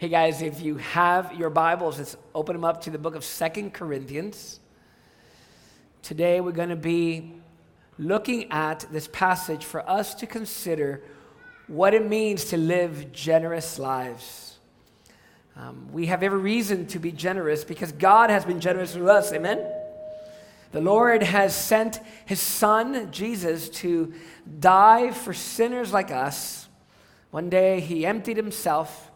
Hey guys, if you have your Bibles, let's open them up to the book of Second Corinthians. Today we're going to be looking at this passage for us to consider what it means to live generous lives. Um, we have every reason to be generous because God has been generous to us. Amen? The Lord has sent his son, Jesus, to die for sinners like us. One day he emptied himself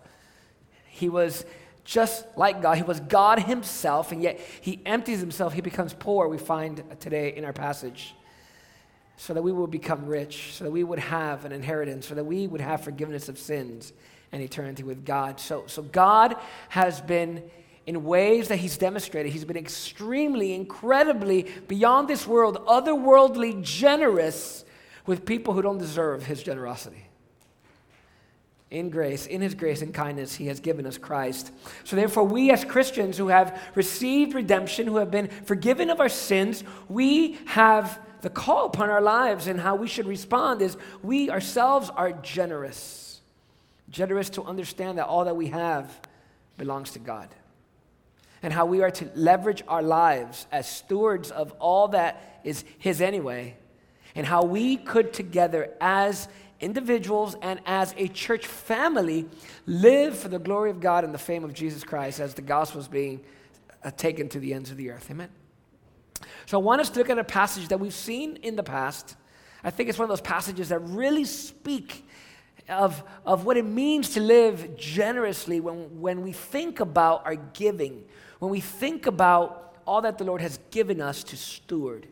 he was just like God. He was God himself, and yet he empties himself. He becomes poor, we find today in our passage, so that we would become rich, so that we would have an inheritance, so that we would have forgiveness of sins and eternity with God. So, so God has been, in ways that he's demonstrated, he's been extremely, incredibly, beyond this world, otherworldly generous with people who don't deserve his generosity in grace, in his grace and kindness, he has given us Christ. So, therefore, we as Christians who have received redemption, who have been forgiven of our sins, we have the call upon our lives and how we should respond is we ourselves are generous. Generous to understand that all that we have belongs to God. And how we are to leverage our lives as stewards of all that is His anyway. And how we could together as individuals and as a church family live for the glory of God and the fame of Jesus Christ as the gospel is being uh, taken to the ends of the earth. Amen. So I want us to look at a passage that we've seen in the past. I think it's one of those passages that really speak of, of what it means to live generously when, when we think about our giving, when we think about all that the Lord has given us to steward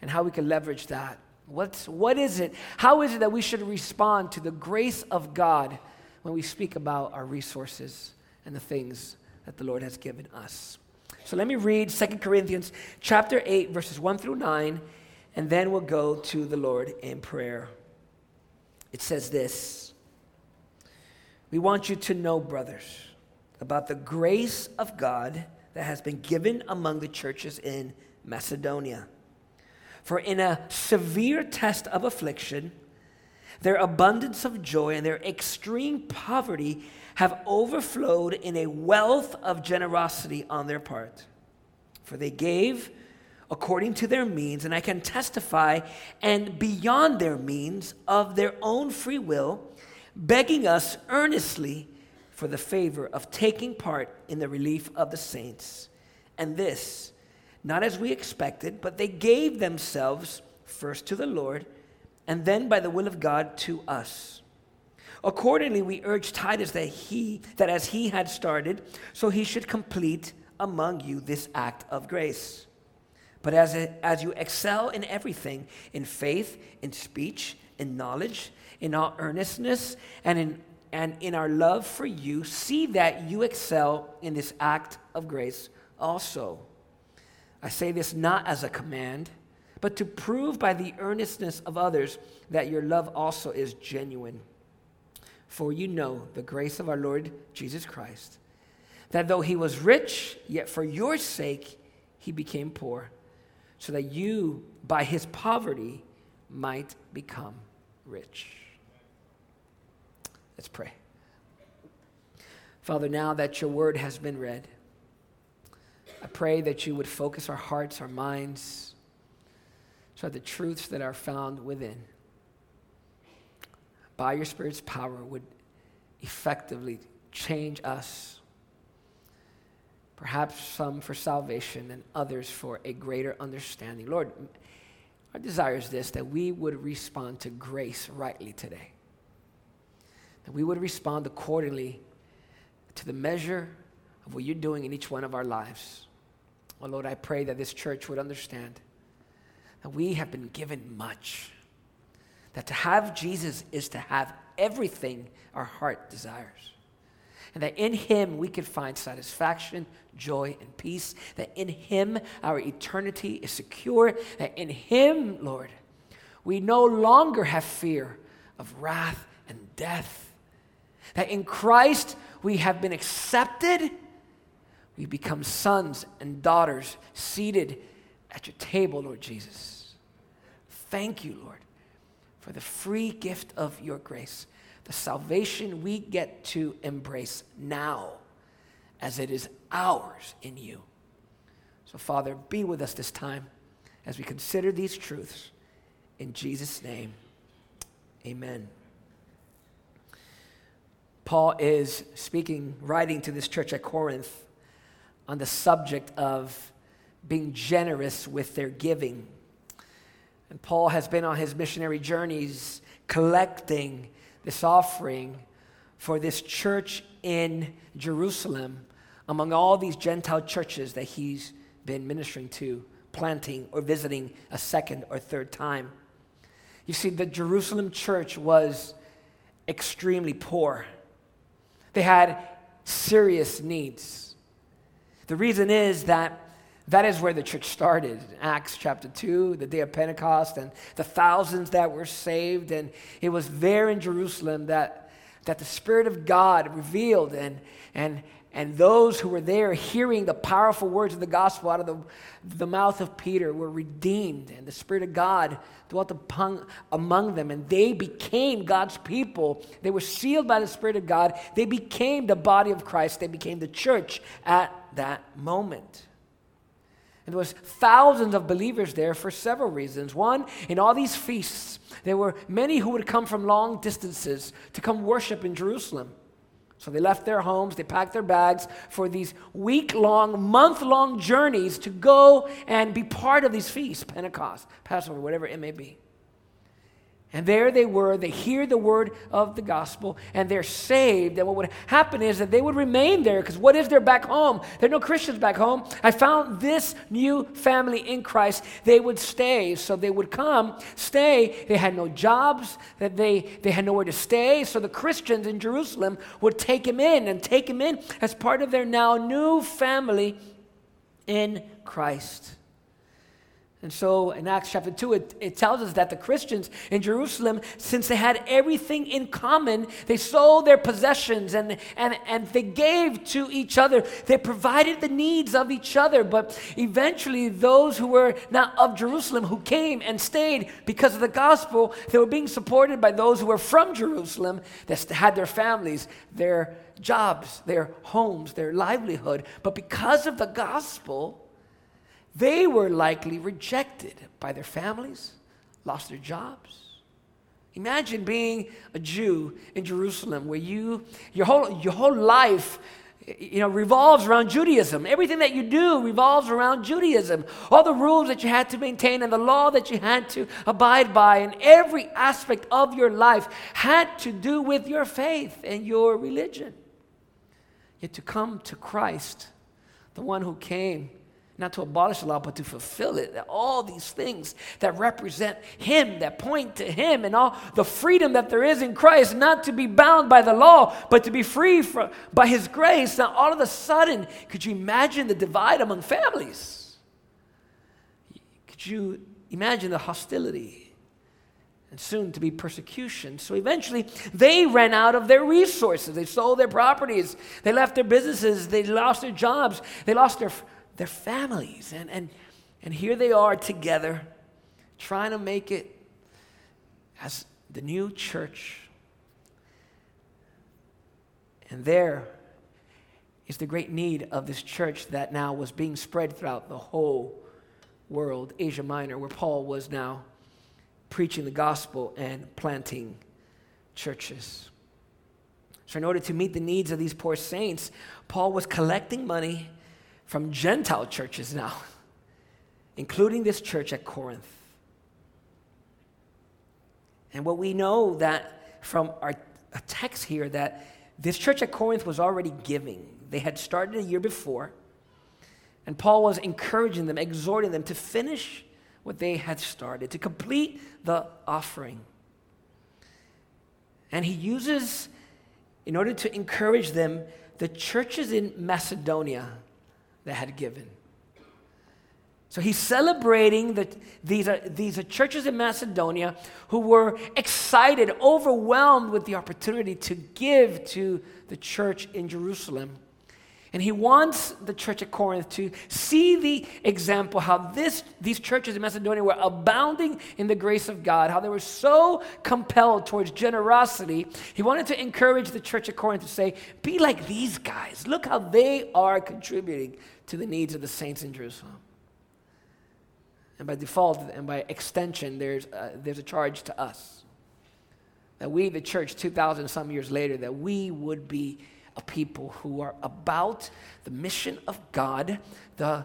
and how we can leverage that What's, what is it? How is it that we should respond to the grace of God when we speak about our resources and the things that the Lord has given us? So let me read 2 Corinthians chapter 8 verses 1 through 9 and then we'll go to the Lord in prayer. It says this. We want you to know, brothers, about the grace of God that has been given among the churches in Macedonia. For in a severe test of affliction, their abundance of joy and their extreme poverty have overflowed in a wealth of generosity on their part. For they gave according to their means, and I can testify, and beyond their means, of their own free will, begging us earnestly for the favor of taking part in the relief of the saints. And this, not as we expected, but they gave themselves first to the Lord, and then by the will of God to us. Accordingly, we urge Titus that he, that as he had started, so he should complete among you this act of grace. But as, as you excel in everything, in faith, in speech, in knowledge, in all earnestness, and in, and in our love for you, see that you excel in this act of grace also. I say this not as a command, but to prove by the earnestness of others that your love also is genuine. For you know the grace of our Lord Jesus Christ, that though he was rich, yet for your sake he became poor, so that you, by his poverty, might become rich. Let's pray. Father, now that your word has been read, I pray that you would focus our hearts, our minds, so that the truths that are found within, by your Spirit's power, would effectively change us. Perhaps some for salvation and others for a greater understanding. Lord, our desire is this that we would respond to grace rightly today. That we would respond accordingly to the measure of what you're doing in each one of our lives. Well, Lord, I pray that this church would understand that we have been given much. That to have Jesus is to have everything our heart desires. And that in Him we can find satisfaction, joy, and peace. That in Him our eternity is secure. That in Him, Lord, we no longer have fear of wrath and death. That in Christ we have been accepted we become sons and daughters seated at your table, Lord Jesus. Thank you, Lord, for the free gift of your grace, the salvation we get to embrace now as it is ours in you. So, Father, be with us this time as we consider these truths. In Jesus' name, amen. Paul is speaking, writing to this church at Corinth on the subject of being generous with their giving. And Paul has been on his missionary journeys collecting this offering for this church in Jerusalem among all these Gentile churches that he's been ministering to, planting, or visiting a second or third time. You see, the Jerusalem church was extremely poor, they had serious needs. The reason is that that is where the church started. Acts chapter 2, the day of Pentecost, and the thousands that were saved. And it was there in Jerusalem that, that the Spirit of God revealed, and, and, and those who were there hearing the powerful words of the gospel out of the, the mouth of Peter were redeemed, and the Spirit of God dwelt upon, among them, and they became God's people. They were sealed by the Spirit of God. They became the body of Christ. They became the church at that moment. And there was thousands of believers there for several reasons. One, in all these feasts, there were many who would come from long distances to come worship in Jerusalem. So they left their homes, they packed their bags for these week long, month long journeys to go and be part of these feasts Pentecost, Passover, whatever it may be. And there they were, they hear the word of the gospel, and they're saved. And what would happen is that they would remain there, because what is there back home? There are no Christians back home. I found this new family in Christ. They would stay. So they would come, stay. They had no jobs, that they, they had nowhere to stay. So the Christians in Jerusalem would take him in and take him in as part of their now new family in Christ. And so in Acts chapter 2, it, it tells us that the Christians in Jerusalem, since they had everything in common, they sold their possessions and, and, and they gave to each other. They provided the needs of each other. But eventually, those who were not of Jerusalem, who came and stayed because of the gospel, they were being supported by those who were from Jerusalem that had their families, their jobs, their homes, their livelihood. But because of the gospel, they were likely rejected by their families, lost their jobs. Imagine being a Jew in Jerusalem where you, your whole, your whole life you know, revolves around Judaism. Everything that you do revolves around Judaism. All the rules that you had to maintain and the law that you had to abide by, and every aspect of your life had to do with your faith and your religion. Yet to come to Christ, the one who came not to abolish the law, but to fulfill it. All these things that represent Him, that point to Him, and all the freedom that there is in Christ, not to be bound by the law, but to be free from, by His grace. Now, all of a sudden, could you imagine the divide among families? Could you imagine the hostility? and soon to be persecution. So eventually, they ran out of their resources. They sold their properties, they left their businesses, they lost their jobs, they lost their their families. And, and, and here they are together trying to make it as the new church. And there is the great need of this church that now was being spread throughout the whole world, Asia Minor, where Paul was now preaching the gospel and planting churches. So, in order to meet the needs of these poor saints, Paul was collecting money from Gentile churches now, including this church at Corinth. And what we know that from our text here that this church at Corinth was already giving. They had started a year before, and Paul was encouraging them, exhorting them to finish what they had started, to complete the offering. And he uses, in order to encourage them, the churches in Macedonia that had given. So he's celebrating that these are, these are churches in Macedonia who were excited, overwhelmed with the opportunity to give to the church in Jerusalem. And he wants the church at Corinth to see the example how this, these churches in Macedonia were abounding in the grace of God, how they were so compelled towards generosity. He wanted to encourage the church at Corinth to say, Be like these guys. Look how they are contributing to the needs of the saints in Jerusalem. And by default and by extension, there's a, there's a charge to us that we, the church, 2,000 some years later, that we would be a people who are about the mission of God, the,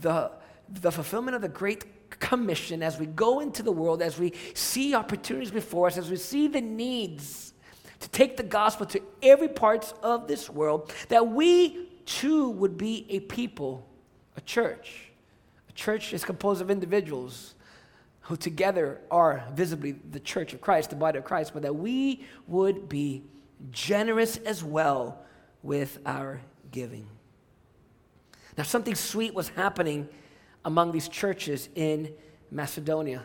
the, the fulfillment of the Great Commission as we go into the world, as we see opportunities before us, as we see the needs to take the gospel to every part of this world, that we too would be a people, a church. A church is composed of individuals who together are visibly the church of Christ, the body of Christ, but that we would be generous as well with our giving. Now, something sweet was happening among these churches in Macedonia.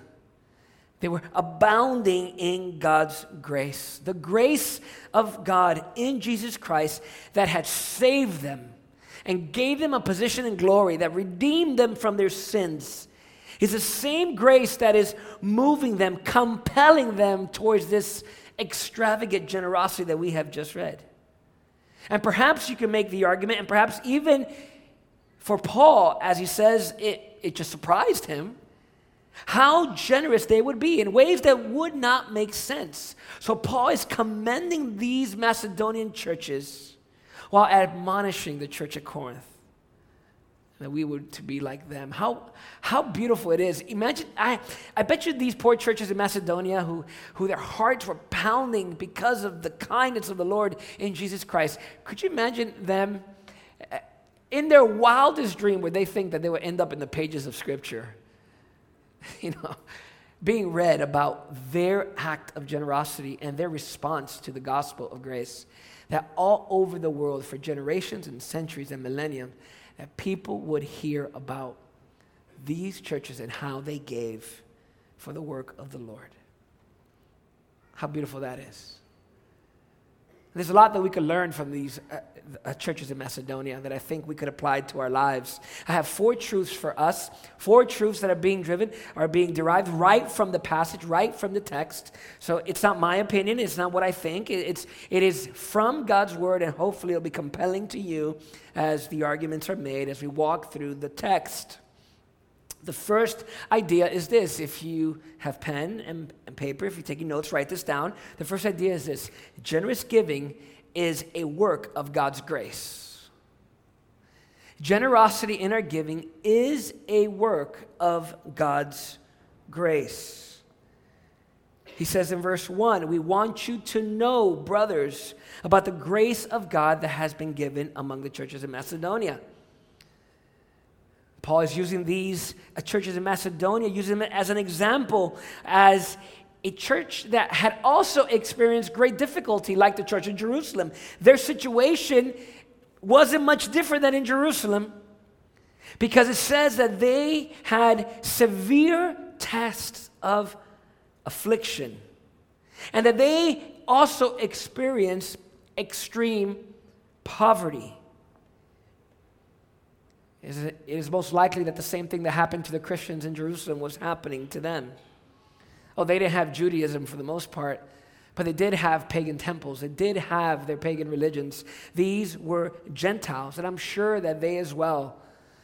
They were abounding in God's grace, the grace of God in Jesus Christ that had saved them and gave them a position in glory, that redeemed them from their sins. Is the same grace that is moving them, compelling them towards this extravagant generosity that we have just read. And perhaps you can make the argument, and perhaps even for Paul, as he says, it, it just surprised him how generous they would be in ways that would not make sense. So Paul is commending these Macedonian churches while admonishing the church at Corinth that we would to be like them. How, how beautiful it is. Imagine, I, I bet you these poor churches in Macedonia who, who their hearts were pounding because of the kindness of the Lord in Jesus Christ. Could you imagine them uh, in their wildest dream where they think that they would end up in the pages of Scripture? You know, being read about their act of generosity and their response to the gospel of grace. That all over the world for generations and centuries and millennium, that people would hear about these churches and how they gave for the work of the Lord. How beautiful that is. There's a lot that we could learn from these uh, uh, churches in Macedonia that I think we could apply to our lives. I have four truths for us, four truths that are being driven, are being derived right from the passage, right from the text. So it's not my opinion, it's not what I think. It's, it is from God's word, and hopefully it'll be compelling to you as the arguments are made as we walk through the text. The first idea is this if you have pen and, and, paper, if you're taking notes, write this down. The first idea is this generous giving is a work of God's grace. Generosity in our giving is a work of God's grace. He says in verse 1 We want you to know, brothers, about the grace of God that has been given among the churches in Macedonia. Paul is using these churches in Macedonia, using them as an example, as a church that had also experienced great difficulty, like the church in Jerusalem. Their situation wasn't much different than in Jerusalem because it says that they had severe tests of affliction and that they also experienced extreme poverty. It is most likely that the same thing that happened to the Christians in Jerusalem was happening to them. Oh, they didn't have Judaism for the most part, but they did have pagan temples. They did have their pagan religions. These were Gentiles, and I'm sure that they as well,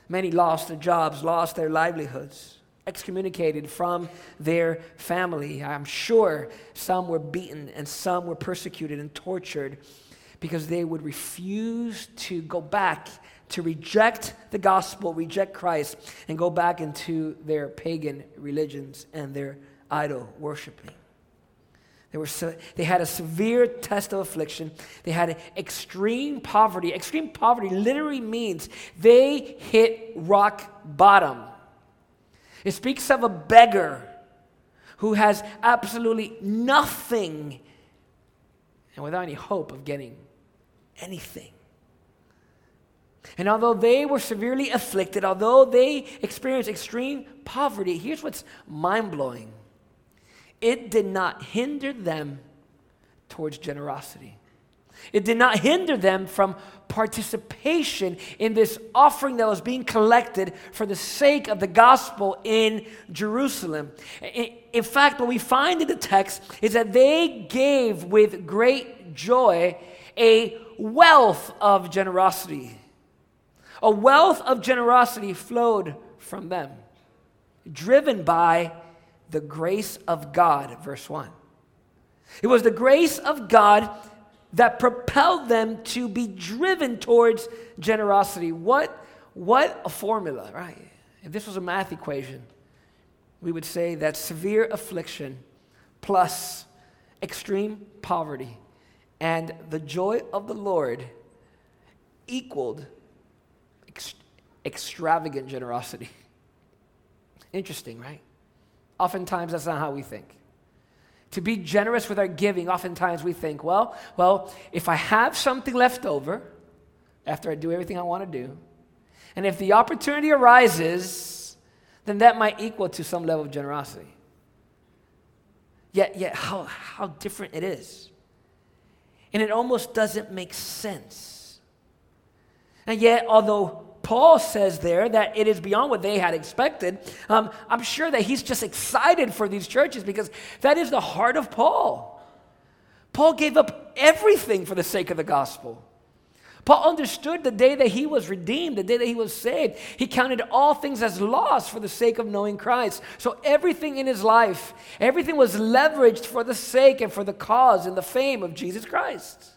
many lost their jobs, lost their livelihoods, excommunicated from their family. I'm sure some were beaten and some were persecuted and tortured because they would refuse to go back to reject the gospel, reject Christ, and go back into their pagan religions and their idol worshiping. They, were they had a severe test of affliction. They had extreme poverty. Extreme poverty literally means they hit rock bottom. It speaks of a beggar who has absolutely nothing and without any hope of getting anything. And although they were severely afflicted, although they experienced extreme poverty, here's what's mind blowing it did not hinder them towards generosity. It did not hinder them from participation in this offering that was being collected for the sake of the gospel in Jerusalem. In fact, what we find in the text is that they gave with great joy a wealth of generosity. A wealth of generosity flowed from them, driven by the grace of God, verse 1. It was the grace of God that propelled them to be driven towards generosity. What, what a formula, right? If this was a math equation, we would say that severe affliction plus extreme poverty and the joy of the Lord equaled extravagant generosity. Interesting, right? Oftentimes, that's not how we think. To be generous with our giving, oftentimes we think, well, well, if I have something left over after I do everything I want to do, and if the opportunity arises, then that might equal to some level of generosity. Yet, yet how, how different it is. And it almost doesn't make sense. And yet, although Paul says there that it is beyond what they had expected. Um, I'm sure that he's just excited for these churches because that is the heart of Paul. Paul gave up everything for the sake of the gospel. Paul understood the day that he was redeemed, the day that he was saved. He counted all things as loss for the sake of knowing Christ. So everything in his life, everything was leveraged for the sake and for the cause and the fame of Jesus Christ.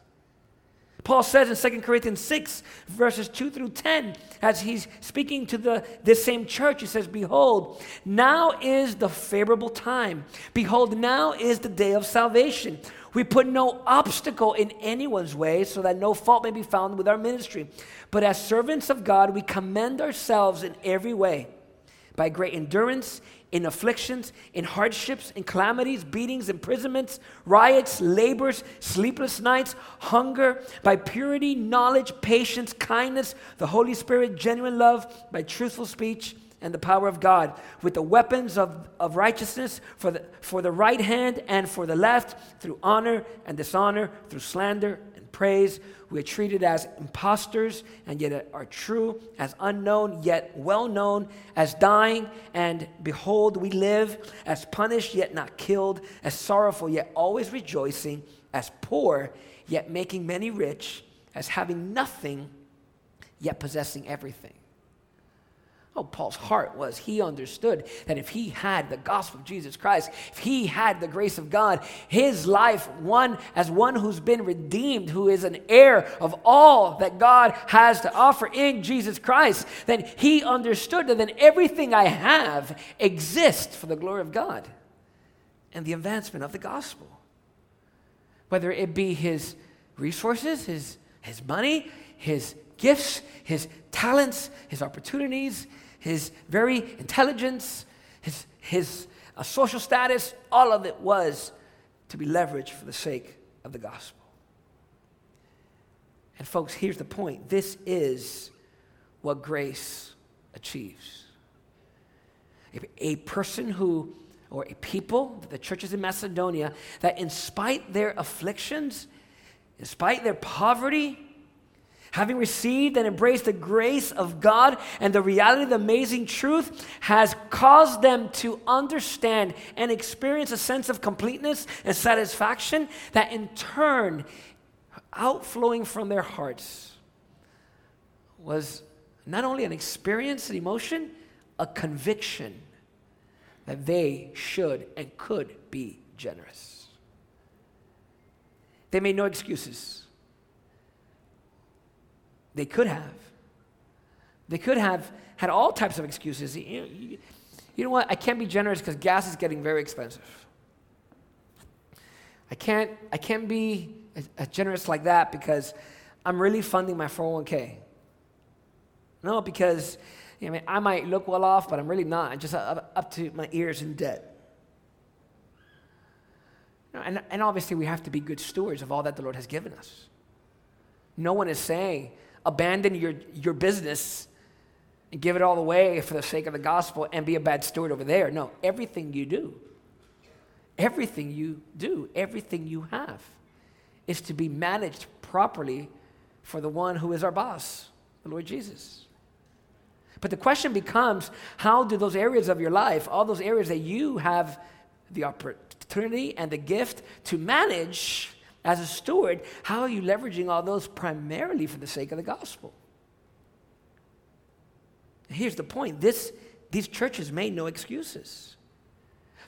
Paul says in 2 Corinthians 6, verses 2 through 10, as he's speaking to the, this same church, he says, Behold, now is the favorable time. Behold, now is the day of salvation. We put no obstacle in anyone's way so that no fault may be found with our ministry. But as servants of God, we commend ourselves in every way by great endurance in afflictions, in hardships, in calamities, beatings, imprisonments, riots, labors, sleepless nights, hunger, by purity, knowledge, patience, kindness, the Holy Spirit, genuine love, by truthful speech, and the power of God, with the weapons of, of righteousness for the, for the right hand and for the left, through honor and dishonor, through slander we are treated as impostors and yet are true, as unknown yet well known, as dying and behold we live, as punished yet not killed, as sorrowful yet always rejoicing, as poor yet making many rich, as having nothing yet possessing everything. Oh, Paul's heart was he understood that if he had the gospel of Jesus Christ, if he had the grace of God, his life, one as one who's been redeemed, who is an heir of all that God has to offer in Jesus Christ, then he understood that then everything I have exists for the glory of God and the advancement of the gospel. Whether it be his resources, his, his money, his gifts, his talents, his opportunities, his very intelligence, his, his uh, social status, all of it was to be leveraged for the sake of the gospel. And, folks, here's the point this is what grace achieves. A, a person who, or a people, the churches in Macedonia, that in spite their afflictions, in spite their poverty, having received and embraced the grace of God and the reality of the amazing truth, has caused them to understand and experience a sense of completeness and satisfaction that in turn, outflowing from their hearts, was not only an experience, an emotion, a conviction that they should and could be generous. They made no excuses. They could have. They could have had all types of excuses. You, you know what? I can't be generous because gas is getting very expensive. I can't, I can't be generous like that because I'm really funding my 401k. No, because I mean, I might look well off, but I'm really not. I'm just up, up to my ears in debt. And, and obviously, we have to be good stewards of all that the Lord has given us. No one is saying abandon your, your business and give it all away for the sake of the gospel and be a bad steward over there. No, everything you do, everything you do, everything you have is to be managed properly for the one who is our boss, the Lord Jesus. But the question becomes how do those areas of your life, all those areas that you have the opportunity and the gift to manage as a steward, how are you leveraging all those primarily for the sake of the gospel? Here's the point this, these churches made no excuses.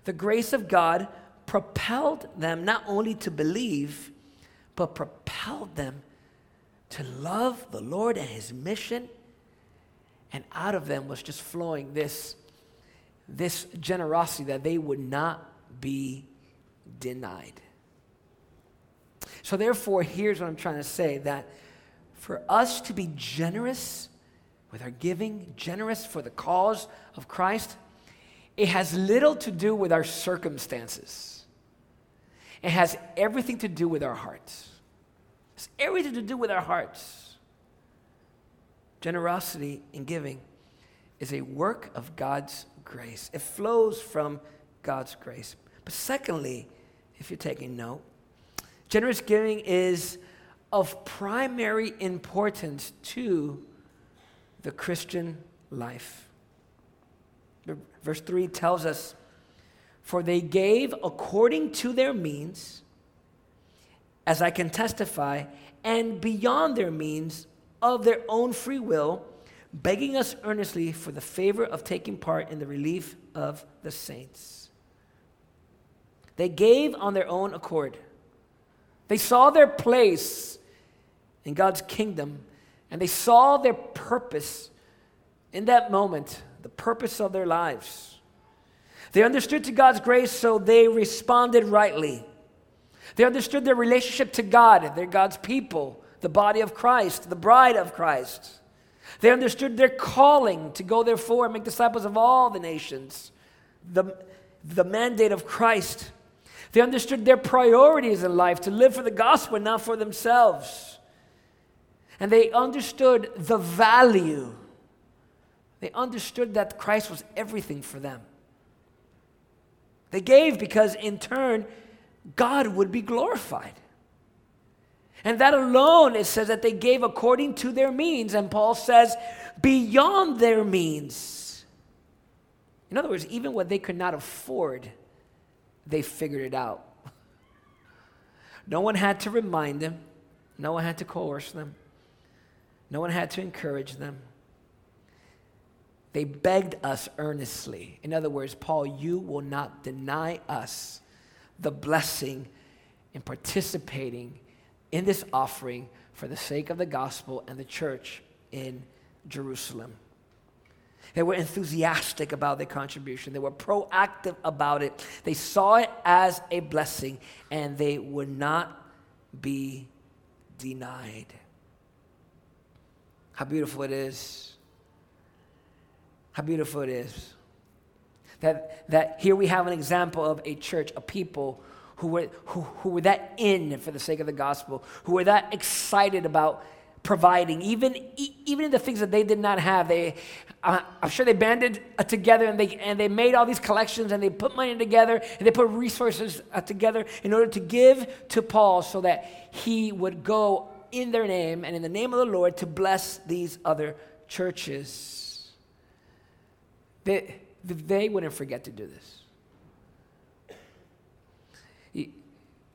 The grace of God propelled them not only to believe, but propelled them to love the Lord and his mission. And out of them was just flowing this, this generosity that they would not be denied. So, therefore, here's what I'm trying to say that for us to be generous with our giving, generous for the cause of Christ, it has little to do with our circumstances. It has everything to do with our hearts. It's everything to do with our hearts. Generosity in giving is a work of God's grace, it flows from God's grace. But secondly, if you're taking note, generous giving is of primary importance to the Christian life. Verse 3 tells us, For they gave according to their means, as I can testify, and beyond their means of their own free will, begging us earnestly for the favor of taking part in the relief of the saints. They gave on their own accord. They saw their place in God's kingdom and they saw their purpose in that moment, the purpose of their lives. They understood to God's grace, so they responded rightly. They understood their relationship to God, they're God's people, the body of Christ, the bride of Christ. They understood their calling to go therefore and make disciples of all the nations, the, the mandate of Christ. They understood their priorities in life to live for the gospel, not for themselves. And they understood the value. They understood that Christ was everything for them. They gave because, in turn, God would be glorified. And that alone, it says that they gave according to their means. And Paul says, beyond their means. In other words, even what they could not afford, they figured it out. No one had to remind them, no one had to coerce them, no one had to encourage them. They begged us earnestly. In other words, Paul, you will not deny us the blessing in participating in this offering for the sake of the gospel and the church in Jerusalem. They were enthusiastic about their contribution. They were proactive about it. They saw it as a blessing, and they would not be denied. How beautiful it is. How beautiful it is. That, that here we have an example of a church, a people who were, who, who were that in for the sake of the gospel, who were that excited about providing, even, even in the things that they did not have. They, uh, I'm sure they banded uh, together and they, and they made all these collections and they put money together and they put resources uh, together in order to give to Paul so that he would go in their name and in the name of the Lord to bless these other churches. They, they wouldn't forget to do this.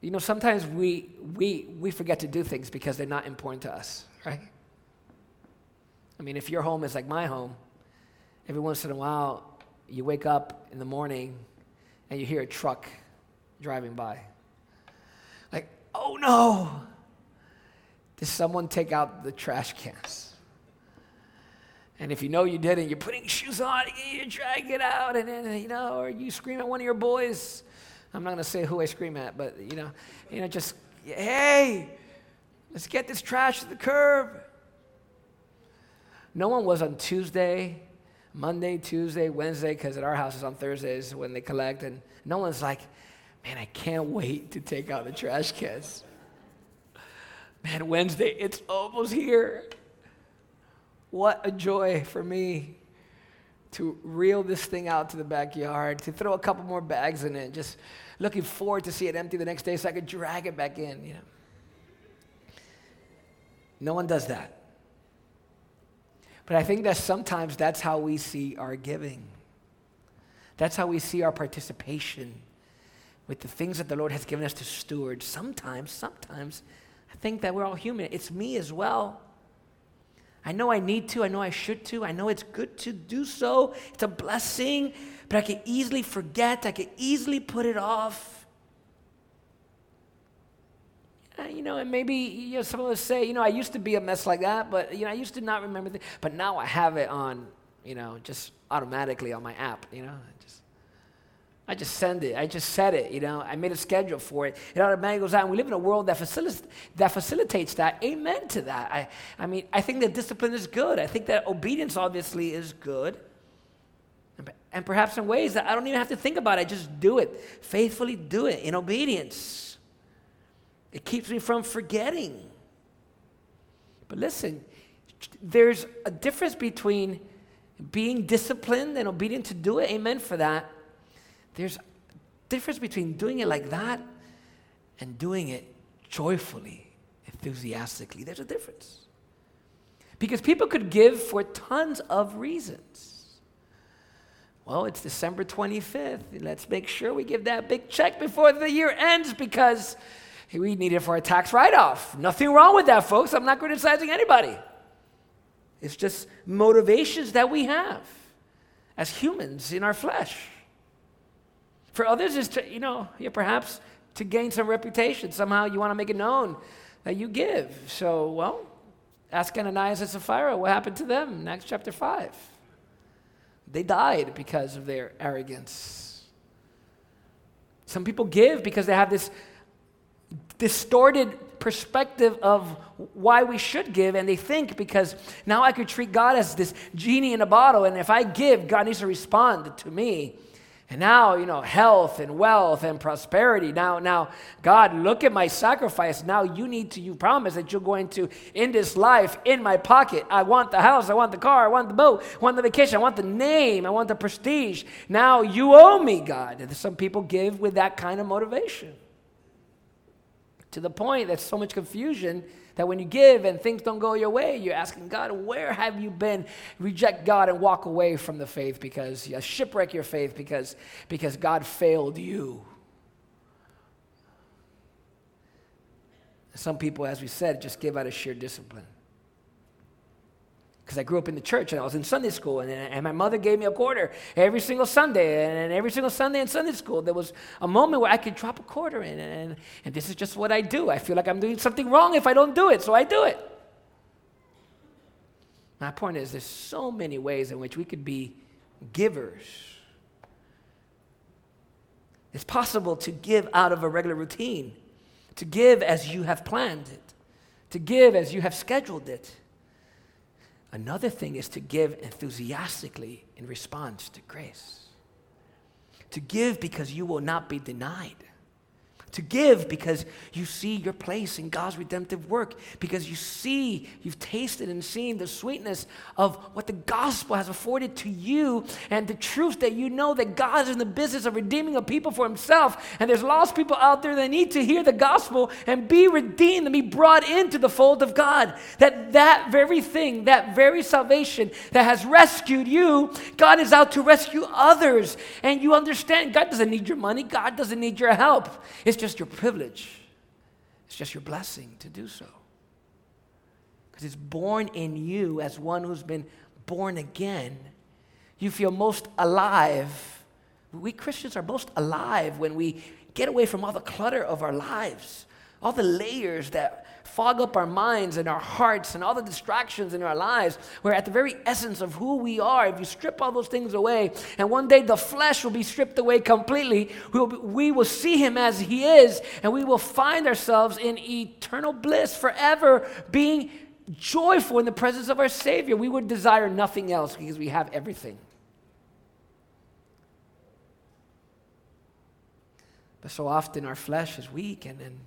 You, know, sometimes we, we, we forget to do things because they're not important to us right? I mean, if your home is like my home, every once in a while you wake up in the morning and you hear a truck driving by. Like, oh no! Did someone take out the trash cans? And if you know you didn't, you're putting shoes on, you're it out, and then, you know, or you scream at one of your boys. I'm not going to say who I scream at, but, you know, you know, just, hey, Let's get this trash to the curb. No one was on Tuesday, Monday, Tuesday, Wednesday, because at our house is on Thursdays when they collect, and no one's like, man, I can't wait to take out the trash cans. Man, Wednesday, it's almost here. What a joy for me to reel this thing out to the backyard, to throw a couple more bags in it, just looking forward to see it empty the next day so I could drag it back in, you know. No one does that. But I think that sometimes that's how we see our giving. That's how we see our participation with the things that the Lord has given us to steward. Sometimes, sometimes, I think that we're all human. It's me as well. I know I need to, I know I should to, I know it's good to do so. It's a blessing, but I can easily forget, I can easily put it off. Uh, Eh, you know, and maybe you know, some of us say, you know, I used to be a mess like that, but you know, I used to not remember, things, but now I have it on, you know, just automatically on my app. You know, I just, I just send it. I just set it. You know, I made a schedule for it. It automatically goes out. And we live in a world that facilitates that. Facilitates that. Amen to that. I, I mean, I think that discipline is good. I think that obedience obviously is good. And perhaps in ways that I don't even have to think about it. I just do it. Faithfully do it in obedience. It keeps me from forgetting. But listen, there's a difference between being disciplined and obedient to do it. Amen for that. There's a difference between doing it like that and doing it joyfully, enthusiastically. There's a difference. Because people could give for tons of reasons. Well, it's December 25th. Let's make sure we give that big check before the year ends because we need it for a tax write off. Nothing wrong with that, folks. I'm not criticizing anybody. It's just motivations that we have as humans in our flesh. For others, is to, you know, yeah, perhaps to gain some reputation. Somehow you want to make it known that you give. So, well, ask Ananias and Sapphira what happened to them. in Acts chapter 5. They died because of their arrogance. Some people give because they have this distorted perspective of why we should give, and they think because now I could treat God as this genie in a bottle, and if I give, God needs to respond to me. And now, you know, health and wealth and prosperity. Now, now, God, look at my sacrifice. Now you need to, you promise that you're going to, in this life, in my pocket. I want the house, I want the car, I want the boat, I want the vacation, I want the name, I want the prestige. Now you owe me, God. And some people give with that kind of motivation to the point that so much confusion that when you give and things don't go your way, you're asking God, where have you been? Reject God and walk away from the faith because you shipwreck your faith because, because God failed you. Some people, as we said, just give out of sheer discipline because I grew up in the church and I was in Sunday school, and, and my mother gave me a quarter every single Sunday. And every single Sunday in Sunday school, there was a moment where I could drop a quarter in, and, and this is just what I do. I feel like I'm doing something wrong if I don't do it, so I do it. My point is, there's so many ways in which we could be givers. It's possible to give out of a regular routine, to give as you have planned it, to give as you have scheduled it. Another thing is to give enthusiastically in response to grace. To give because you will not be denied to give because you see your place in God's redemptive work, because you see, you've tasted and seen the sweetness of what the gospel has afforded to you and the truth that you know that God is in the business of redeeming a people for himself. And there's lost people out there that need to hear the gospel and be redeemed and be brought into the fold of God. That that very thing, that very salvation that has rescued you, God is out to rescue others. And you understand God doesn't need your money, God doesn't need your help. It's just your privilege, it's just your blessing to do so. Because it's born in you as one who's been born again. You feel most alive. We Christians are most alive when we get away from all the clutter of our lives, all the layers that fog up our minds and our hearts and all the distractions in our lives. We're at the very essence of who we are. If you strip all those things away, and one day the flesh will be stripped away completely, we will, be, we will see Him as He is, and we will find ourselves in eternal bliss forever, being joyful in the presence of our Savior. We would desire nothing else because we have everything. But so often our flesh is weak and, and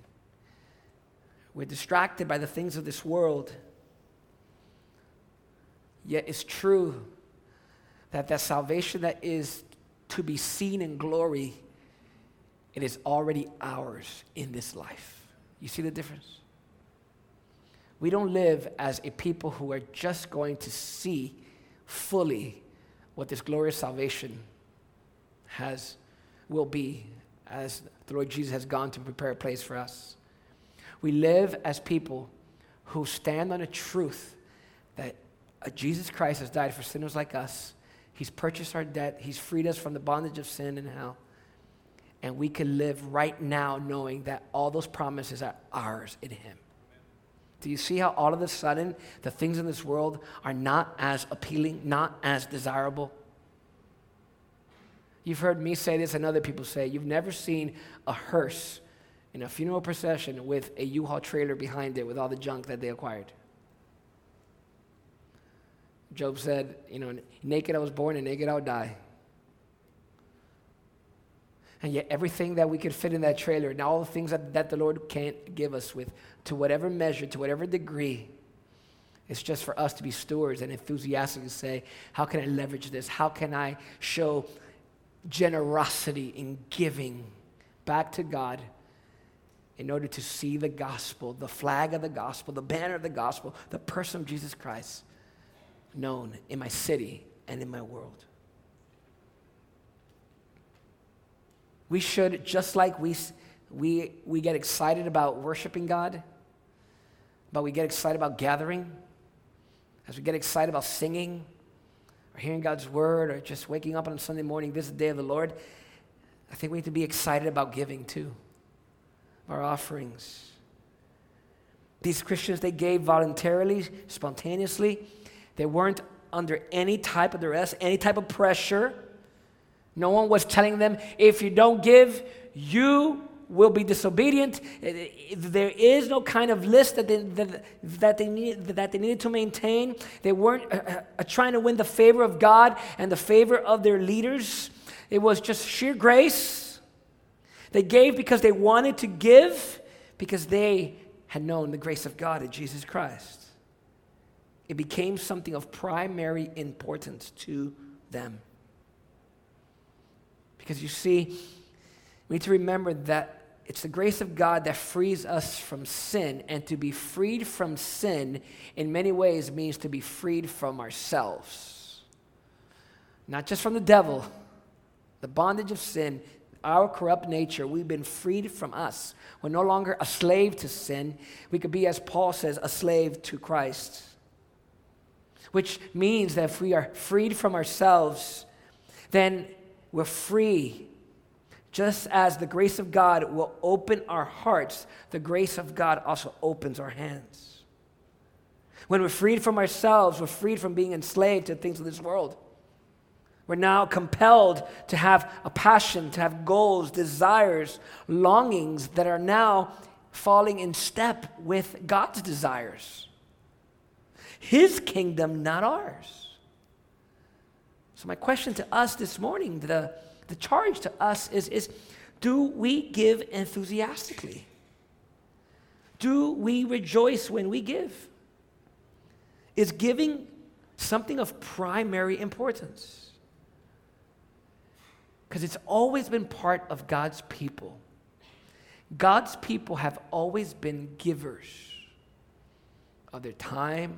we're distracted by the things of this world. Yet it's true that that salvation that is to be seen in glory, it is already ours in this life. You see the difference? we don't live as a people who are just going to see fully what this glorious salvation has will be as the Lord Jesus has gone to prepare a place for us. We live as people who stand on a truth that uh, Jesus Christ has died for sinners like us. He's purchased our debt. He's freed us from the bondage of sin and hell. And we can live right now knowing that all those promises are ours in Him. Do you see how all of a sudden the things in this world are not as appealing, not as desirable? You've heard me say this and other people say, you've never seen a hearse in a funeral procession with a U-Haul trailer behind it with all the junk that they acquired. Job said, you know, naked I was born and naked I'll die. And yet, everything that we could fit in that trailer, and all the things that, that the Lord can't give us with, to whatever measure, to whatever degree, it's just for us to be stewards and enthusiastically say, How can I leverage this? How can I show generosity in giving back to God in order to see the gospel, the flag of the gospel, the banner of the gospel, the person of Jesus Christ known in my city and in my world? We should, just like we, we, we get excited about worshiping God, but we get excited about gathering, as we get excited about singing, or hearing God's word, or just waking up on Sunday morning, this is the day of the Lord, I think we need to be excited about giving too, our offerings. These Christians, they gave voluntarily, spontaneously. They weren't under any type of duress, any type of pressure. No one was telling them, if you don't give, you will be disobedient. There is no kind of list that they, that, that they, need, that they needed to maintain. They weren't uh, uh, uh, trying to win the favor of God and the favor of their leaders. It was just sheer grace. They gave because they wanted to give, because they had known the grace of God in Jesus Christ. It became something of primary importance to them. Because you see, we need to remember that it's the grace of God that frees us from sin. And to be freed from sin, in many ways, means to be freed from ourselves. Not just from the devil, the bondage of sin, our corrupt nature. We've been freed from us. We're no longer a slave to sin. We could be, as Paul says, a slave to Christ. Which means that if we are freed from ourselves, then we're free. Just as the grace of God will open our hearts, the grace of God also opens our hands. When we're freed from ourselves, we're freed from being enslaved to things of this world. We're now compelled to have a passion, to have goals, desires, longings that are now falling in step with God's desires. His kingdom, not ours. So, my question to us this morning, the, the charge to us is, is do we give enthusiastically? Do we rejoice when we give? Is giving something of primary importance? Because it's always been part of God's people. God's people have always been givers of their time,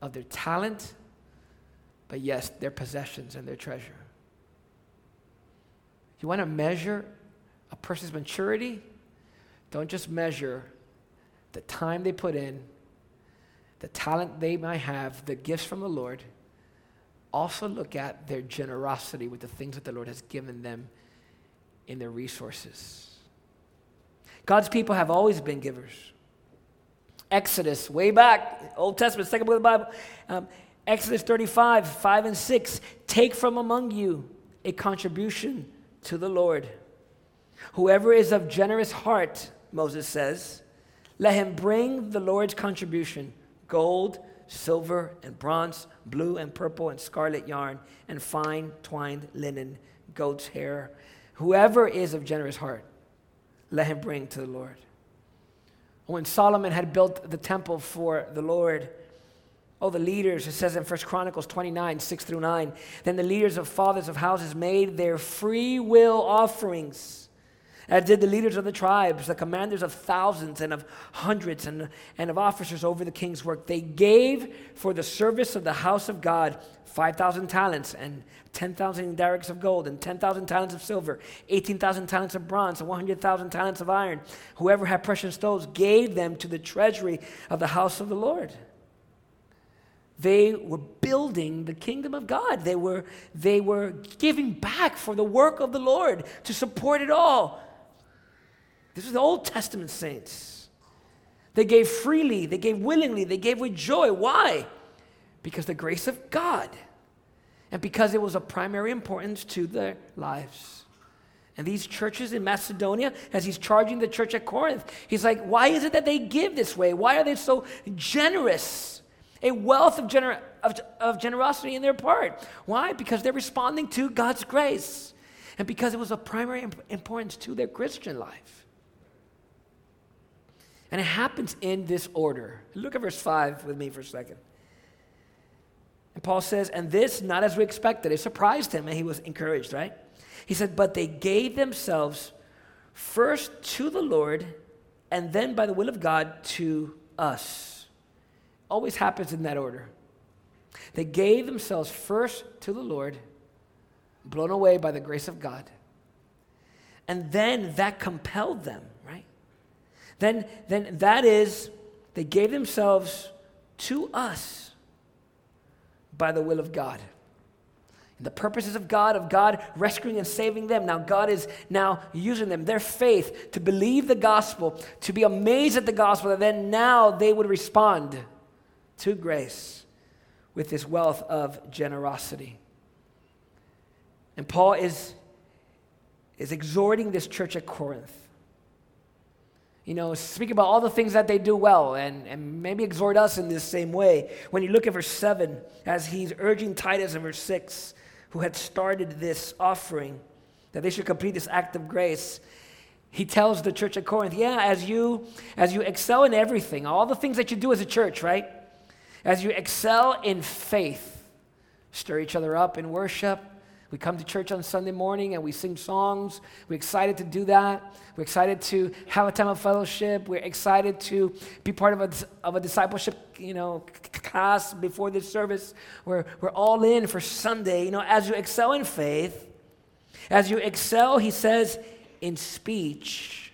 of their talent, but yes, their possessions and their treasure. You want to measure a person's maturity? Don't just measure the time they put in, the talent they might have, the gifts from the Lord. Also, look at their generosity with the things that the Lord has given them in their resources. God's people have always been givers. Exodus, way back, Old Testament, second book of the Bible. Um, Exodus 35, 5 and 6 Take from among you a contribution to the Lord. Whoever is of generous heart, Moses says, let him bring the Lord's contribution gold, silver, and bronze, blue and purple and scarlet yarn, and fine twined linen, goat's hair. Whoever is of generous heart, let him bring to the Lord. When Solomon had built the temple for the Lord, Oh, the leaders, it says in 1 Chronicles 29, 6 through 9. Then the leaders of fathers of houses made their free will offerings as did the leaders of the tribes, the commanders of thousands and of hundreds and, and of officers over the king's work. They gave for the service of the house of God 5,000 talents and 10,000 darics of gold and 10,000 talents of silver, 18,000 talents of bronze and 100,000 talents of iron. Whoever had precious stones gave them to the treasury of the house of the Lord. They were building the kingdom of God. They were, they were giving back for the work of the Lord to support it all. This is the Old Testament saints. They gave freely, they gave willingly, they gave with joy. Why? Because the grace of God and because it was of primary importance to their lives. And these churches in Macedonia, as he's charging the church at Corinth, he's like, why is it that they give this way? Why are they so generous? A wealth of, gener- of, of generosity in their part. Why? Because they're responding to God's grace. And because it was of primary importance to their Christian life. And it happens in this order. Look at verse 5 with me for a second. And Paul says, and this not as we expected. It surprised him and he was encouraged, right? He said, but they gave themselves first to the Lord and then by the will of God to us. Always happens in that order. They gave themselves first to the Lord, blown away by the grace of God. And then that compelled them then, then that is, they gave themselves to us by the will of God. The purposes of God, of God rescuing and saving them. Now, God is now using them, their faith, to believe the gospel, to be amazed at the gospel, and then now they would respond to grace with this wealth of generosity. And Paul is, is exhorting this church at Corinth you know, speak about all the things that they do well and, and maybe exhort us in this same way. When you look at verse 7, as he's urging Titus in verse 6, who had started this offering, that they should complete this act of grace, he tells the church at Corinth, yeah, as you as you excel in everything, all the things that you do as a church, right? As you excel in faith, stir each other up in worship, we come to church on Sunday morning and we sing songs. We're excited to do that. We're excited to have a time of fellowship. We're excited to be part of a, of a discipleship, you know, class before this service. We're, we're all in for Sunday. You know, as you excel in faith, as you excel, he says, in speech,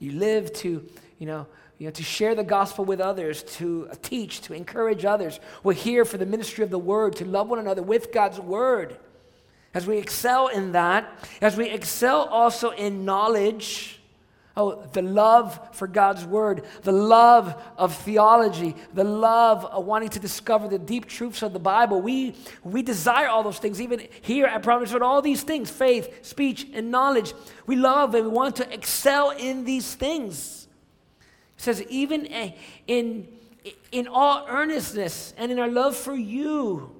you live to, you know, you know, to share the gospel with others, to teach, to encourage others. We're here for the ministry of the word, to love one another with God's word. As we excel in that, as we excel also in knowledge, oh, the love for God's word, the love of theology, the love of wanting to discover the deep truths of the Bible, we, we desire all those things. Even here at Providence Road, all these things faith, speech, and knowledge. We love and we want to excel in these things. It says, even in, in all earnestness and in our love for you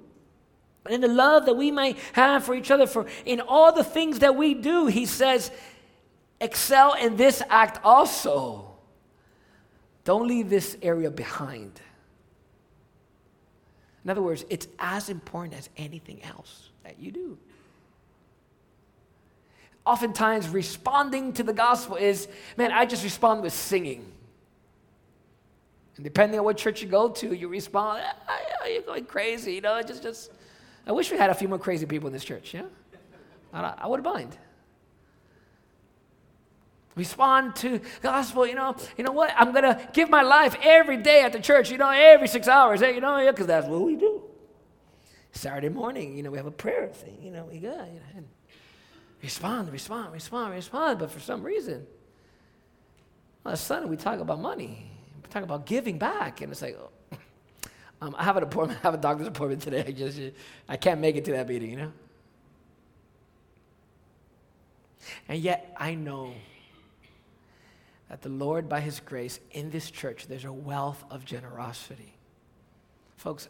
and in the love that we may have for each other, for in all the things that we do, he says, excel in this act also. Don't leave this area behind. In other words, it's as important as anything else that you do. Oftentimes, responding to the gospel is, man, I just respond with singing. And depending on what church you go to, you respond, ah, you're going crazy, you know, I just, just I wish we had a few more crazy people in this church, yeah? I, I wouldn't mind. Respond to gospel, you know, you know what? I'm gonna give my life every day at the church, you know, every six hours, eh, you know, because that's what we do. Saturday morning, you know, we have a prayer thing, you know, we got, you know, respond, respond, respond, respond. But for some reason, on Sunday we talk about money, we talk about giving back, and it's like, oh, um, I have an appointment. I have a doctor's appointment today. I just I can't make it to that meeting, you know. And yet I know that the Lord, by His grace, in this church, there's a wealth of generosity. Folks,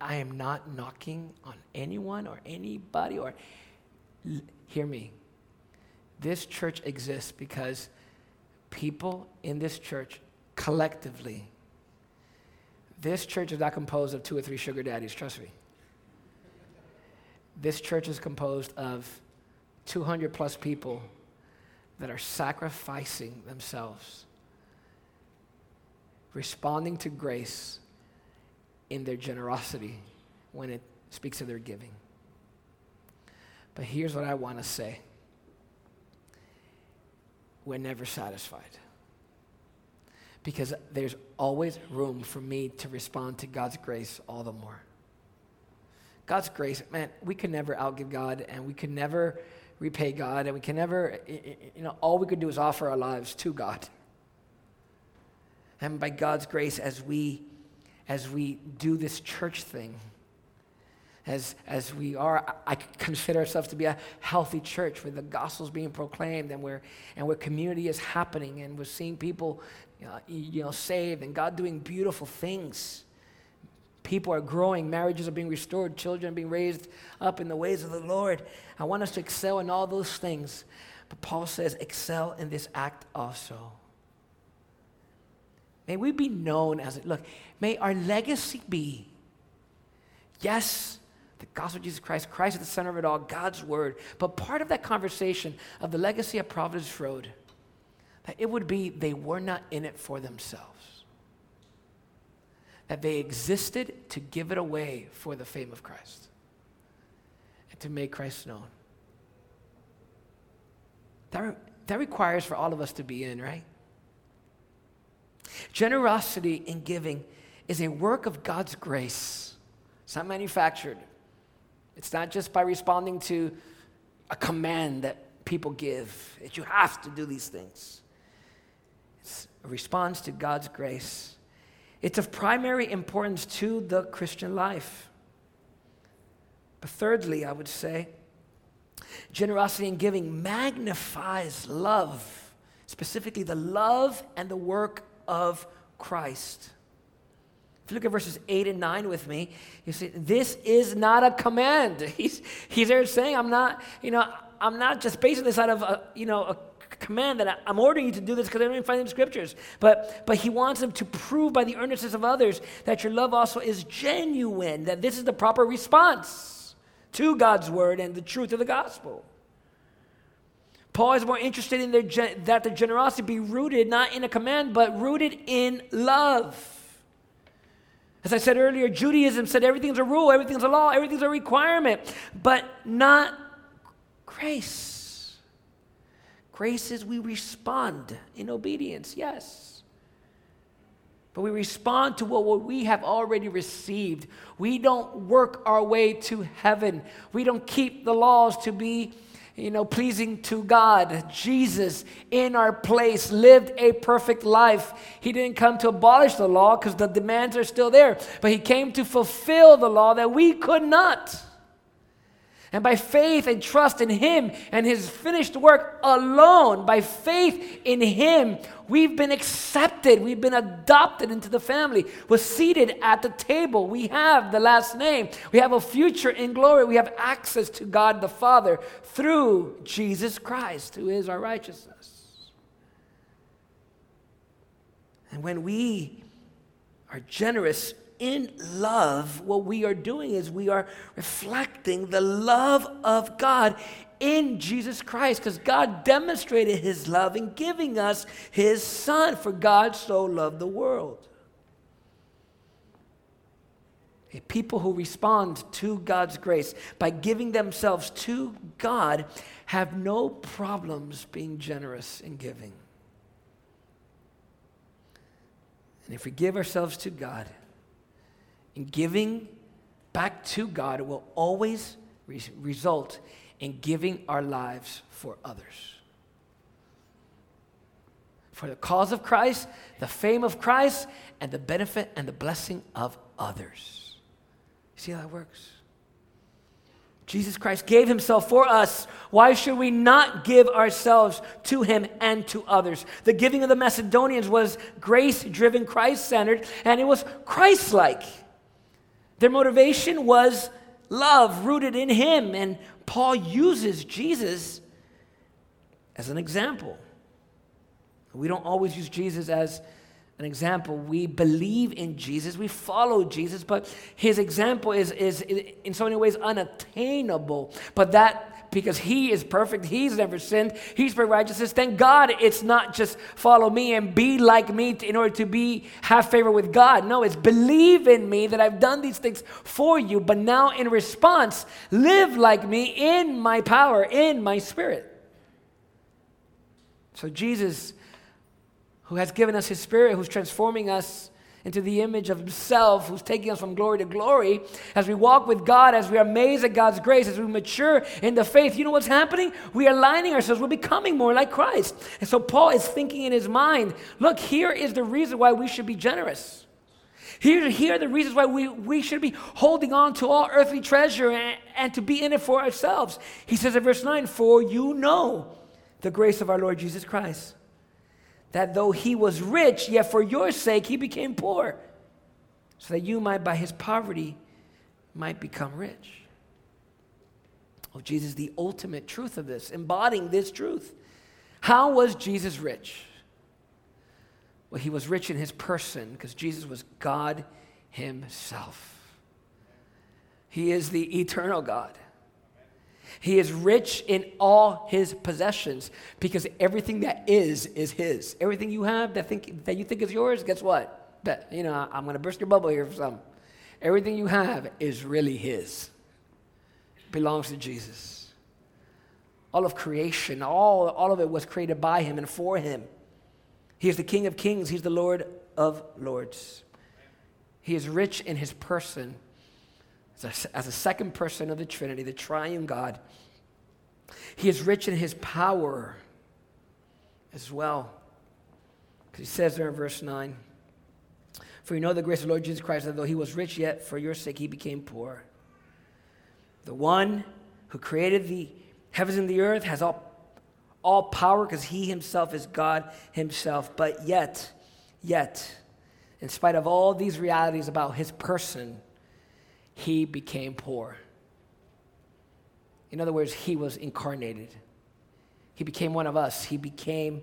I am not knocking on anyone or anybody or hear me. This church exists because people in this church collectively this church is not composed of two or three sugar daddies, trust me. This church is composed of 200 plus people that are sacrificing themselves, responding to grace in their generosity when it speaks of their giving. But here's what I want to say we're never satisfied. Because there's always room for me to respond to God's grace all the more. God's grace, man, we could never outgive God and we could never repay God and we can never, you know, all we could do is offer our lives to God. And by God's grace, as we, as we do this church thing, as, as we are, I consider ourselves to be a healthy church where the gospel is being proclaimed and where, and where community is happening and we're seeing people you know, saved and God doing beautiful things. People are growing, marriages are being restored, children are being raised up in the ways of the Lord. I want us to excel in all those things. But Paul says, excel in this act also. May we be known as. Look, may our legacy be, yes, the gospel of Jesus Christ, Christ at the center of it all, God's word. But part of that conversation of the legacy of Providence Road, that it would be they were not in it for themselves. That they existed to give it away for the fame of Christ and to make Christ known. That, that requires for all of us to be in, right? Generosity in giving is a work of God's grace. It's not manufactured. It's not just by responding to a command that people give, that you have to do these things. A response to God's grace. It's of primary importance to the Christian life. But thirdly, I would say, generosity in giving magnifies love, specifically the love and the work of Christ. If you look at verses 8 and 9 with me, you see, this is not a command. He's, he's there saying, I'm not, you know, I'm not just basing this out of, a, you know, a command that I'm ordering you to do this because I don't even find it in scriptures. But, but he wants them to prove by the earnestness of others that your love also is genuine, that this is the proper response to God's word and the truth of the gospel. Paul is more interested in their, that the generosity be rooted not in a command, but rooted in love. As I said earlier, Judaism said everything's a rule, everything's a law, everything's a requirement, but not grace. Grace is we respond in obedience, yes. But we respond to what we have already received. We don't work our way to heaven. We don't keep the laws to be you know, pleasing to God. Jesus, in our place, lived a perfect life. He didn't come to abolish the law because the demands are still there, but He came to fulfill the law that we could not. And by faith and trust in Him and His finished work alone, by faith in Him, we've been accepted. We've been adopted into the family. We're seated at the table. We have the last name. We have a future in glory. We have access to God the Father through Jesus Christ, who is our righteousness. And when we are generous in love, what we are doing is we are reflecting the love of God in Jesus Christ because God demonstrated his love in giving us his Son, for God so loved the world. A people who respond to God's grace by giving themselves to God have no problems being generous in giving. And if we give ourselves to God, and giving back to God will always re- result in giving our lives for others. For the cause of Christ, the fame of Christ, and the benefit and the blessing of others. See how that works? Jesus Christ gave himself for us. Why should we not give ourselves to him and to others? The giving of the Macedonians was grace driven, Christ centered, and it was Christ like. Their motivation was love rooted in Him. And Paul uses Jesus as an example. We don't always use Jesus as an example. We believe in Jesus, we follow Jesus, but his example is, is in so many ways unattainable. But that because He is perfect. He's never sinned. He's perfect righteousness. Thank God it's not just follow me and be like me in order to be have favor with God. No, it's believe in me that I've done these things for you, but now in response, live like me in my power, in my spirit. So Jesus, who has given us his spirit, who's transforming us into the image of Himself, who's taking us from glory to glory. As we walk with God, as we are amazed at God's grace, as we mature in the faith, you know what's happening? We are aligning ourselves, we're becoming more like Christ. And so Paul is thinking in his mind look, here is the reason why we should be generous. Here, here are the reasons why we, we should be holding on to all earthly treasure and, and to be in it for ourselves. He says in verse 9, For you know the grace of our Lord Jesus Christ that though he was rich, yet for your sake he became poor, so that you might by his poverty might become rich. Oh, Jesus, the ultimate truth of this, embodying this truth. How was Jesus rich? Well, he was rich in his person because Jesus was God himself. He is the eternal God. He is rich in all his possessions because everything that is is his. Everything you have that think that you think is yours, guess what? That you know, I'm to burst your bubble here for some. Everything you have is really his. Belongs to Jesus. All of creation, all, all of it was created by him and for him. He is the King of kings, he's the Lord of lords. He is rich in his person as a, as a second person of the Trinity, the triune God. He is rich in his power as well. Because he says there in verse 9, For you know the grace of the Lord Jesus Christ, that though he was rich, yet for your sake he became poor. The one who created the heavens and the earth has all, all power because he himself is God himself. But yet, yet, in spite of all these realities about his person, he became poor. In other words, he was incarnated. He became one of us. He became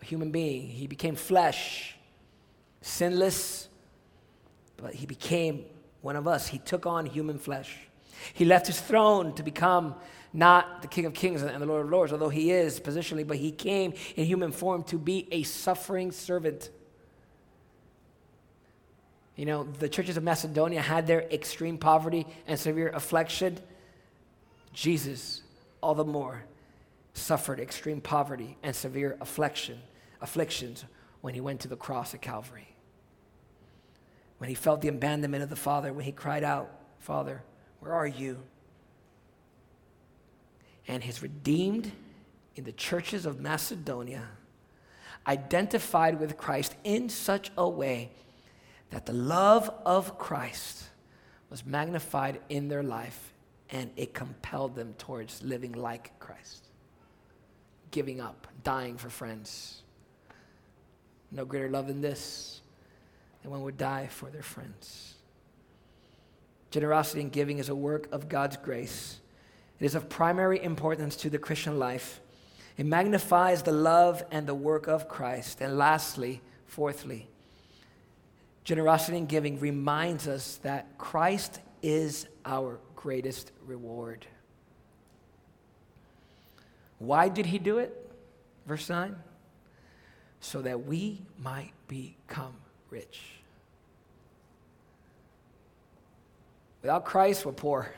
a human being. He became flesh, sinless, but he became one of us. He took on human flesh. He left his throne to become not the King of Kings and the Lord of Lords, although he is positionally, but he came in human form to be a suffering servant. You know, the churches of Macedonia had their extreme poverty and severe affliction. Jesus, all the more, suffered extreme poverty and severe affliction, afflictions when he went to the cross at Calvary. When he felt the abandonment of the Father, when he cried out, Father, where are you? And his redeemed in the churches of Macedonia identified with Christ in such a way that the love of Christ was magnified in their life and it compelled them towards living like Christ, giving up, dying for friends. No greater love than this, than one would die for their friends. Generosity and giving is a work of God's grace. It is of primary importance to the Christian life. It magnifies the love and the work of Christ. And lastly, fourthly, Generosity and giving reminds us that Christ is our greatest reward. Why did he do it? Verse 9. So that we might become rich. Without Christ, we're poor.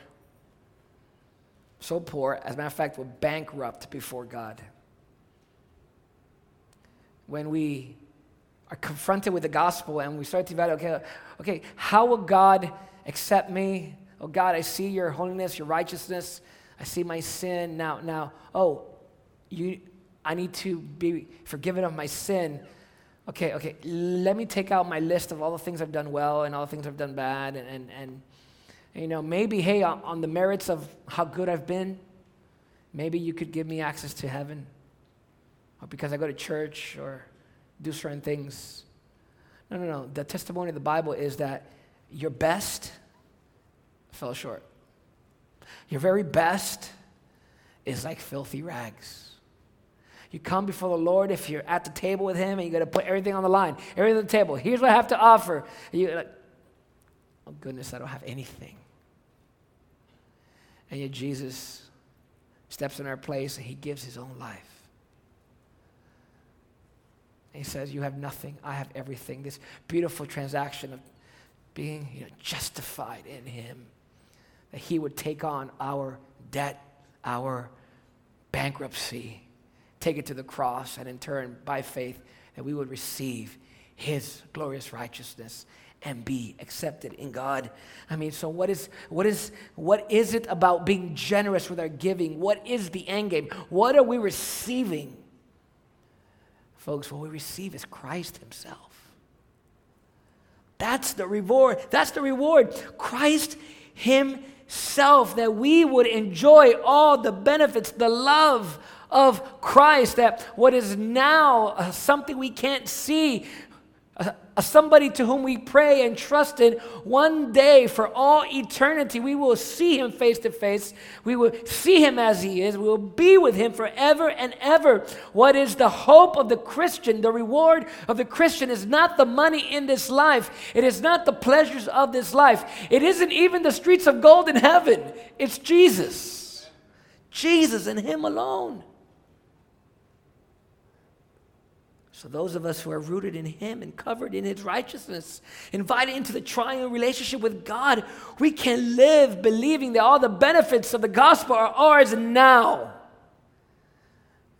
So poor, as a matter of fact, we're bankrupt before God. When we are confronted with the gospel and we start to evaluate, okay, okay, how will God accept me? Oh God, I see your holiness, your righteousness. I see my sin. Now, now, oh, you I need to be forgiven of my sin. Okay, okay, let me take out my list of all the things I've done well and all the things I've done bad and and, and you know, maybe, hey, on, on the merits of how good I've been, maybe you could give me access to heaven. Or because I go to church or do certain things. No, no, no. The testimony of the Bible is that your best fell short. Your very best is like filthy rags. You come before the Lord if you're at the table with Him and you got to put everything on the line, everything on the table. Here's what I have to offer. You're like, oh goodness, I don't have anything. And yet Jesus steps in our place and he gives his own life. He says, You have nothing, I have everything. This beautiful transaction of being you know, justified in him, that he would take on our debt, our bankruptcy, take it to the cross, and in turn, by faith, that we would receive his glorious righteousness and be accepted in God. I mean, so what is what is what is it about being generous with our giving? What is the end game? What are we receiving? Folks, what we receive is Christ himself. That's the reward. That's the reward. Christ himself that we would enjoy all the benefits, the love of Christ, that what is now uh, something we can't see, somebody to whom we pray and trust in, one day for all eternity, we will see him face to face. We will see him as he is. We will be with him forever and ever. What is the hope of the Christian? The reward of the Christian is not the money in this life, it is not the pleasures of this life, it isn't even the streets of gold in heaven. It's Jesus. Jesus and him alone. So, those of us who are rooted in Him and covered in His righteousness, invited into the triune relationship with God, we can live believing that all the benefits of the gospel are ours now.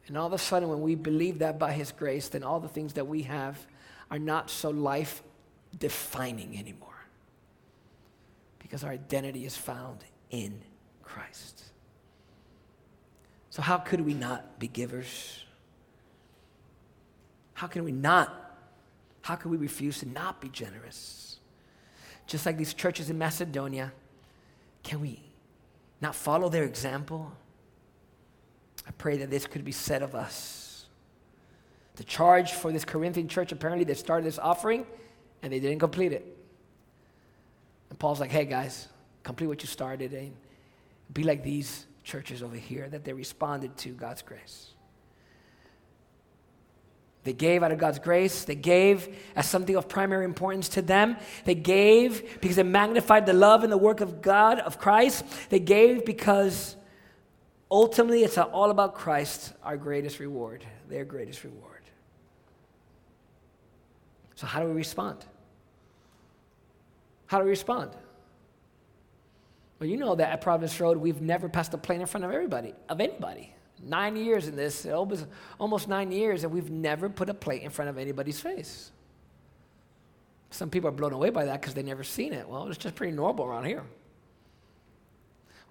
And all of a sudden, when we believe that by His grace, then all the things that we have are not so life defining anymore. Because our identity is found in Christ. So, how could we not be givers? How can we not? How can we refuse to not be generous? Just like these churches in Macedonia, can we not follow their example? I pray that this could be said of us. The charge for this Corinthian church apparently they started this offering and they didn't complete it. And Paul's like, hey guys, complete what you started and be like these churches over here that they responded to God's grace. They gave out of God's grace. They gave as something of primary importance to them. They gave because it magnified the love and the work of God, of Christ. They gave because ultimately it's all about Christ, our greatest reward, their greatest reward. So, how do we respond? How do we respond? Well, you know that at Providence Road, we've never passed a plane in front of everybody, of anybody. Nine years in this, almost, nine years, and we've never put a plate in front of anybody's face. Some people are blown away by that because they've never seen it. Well, it's just pretty normal around here.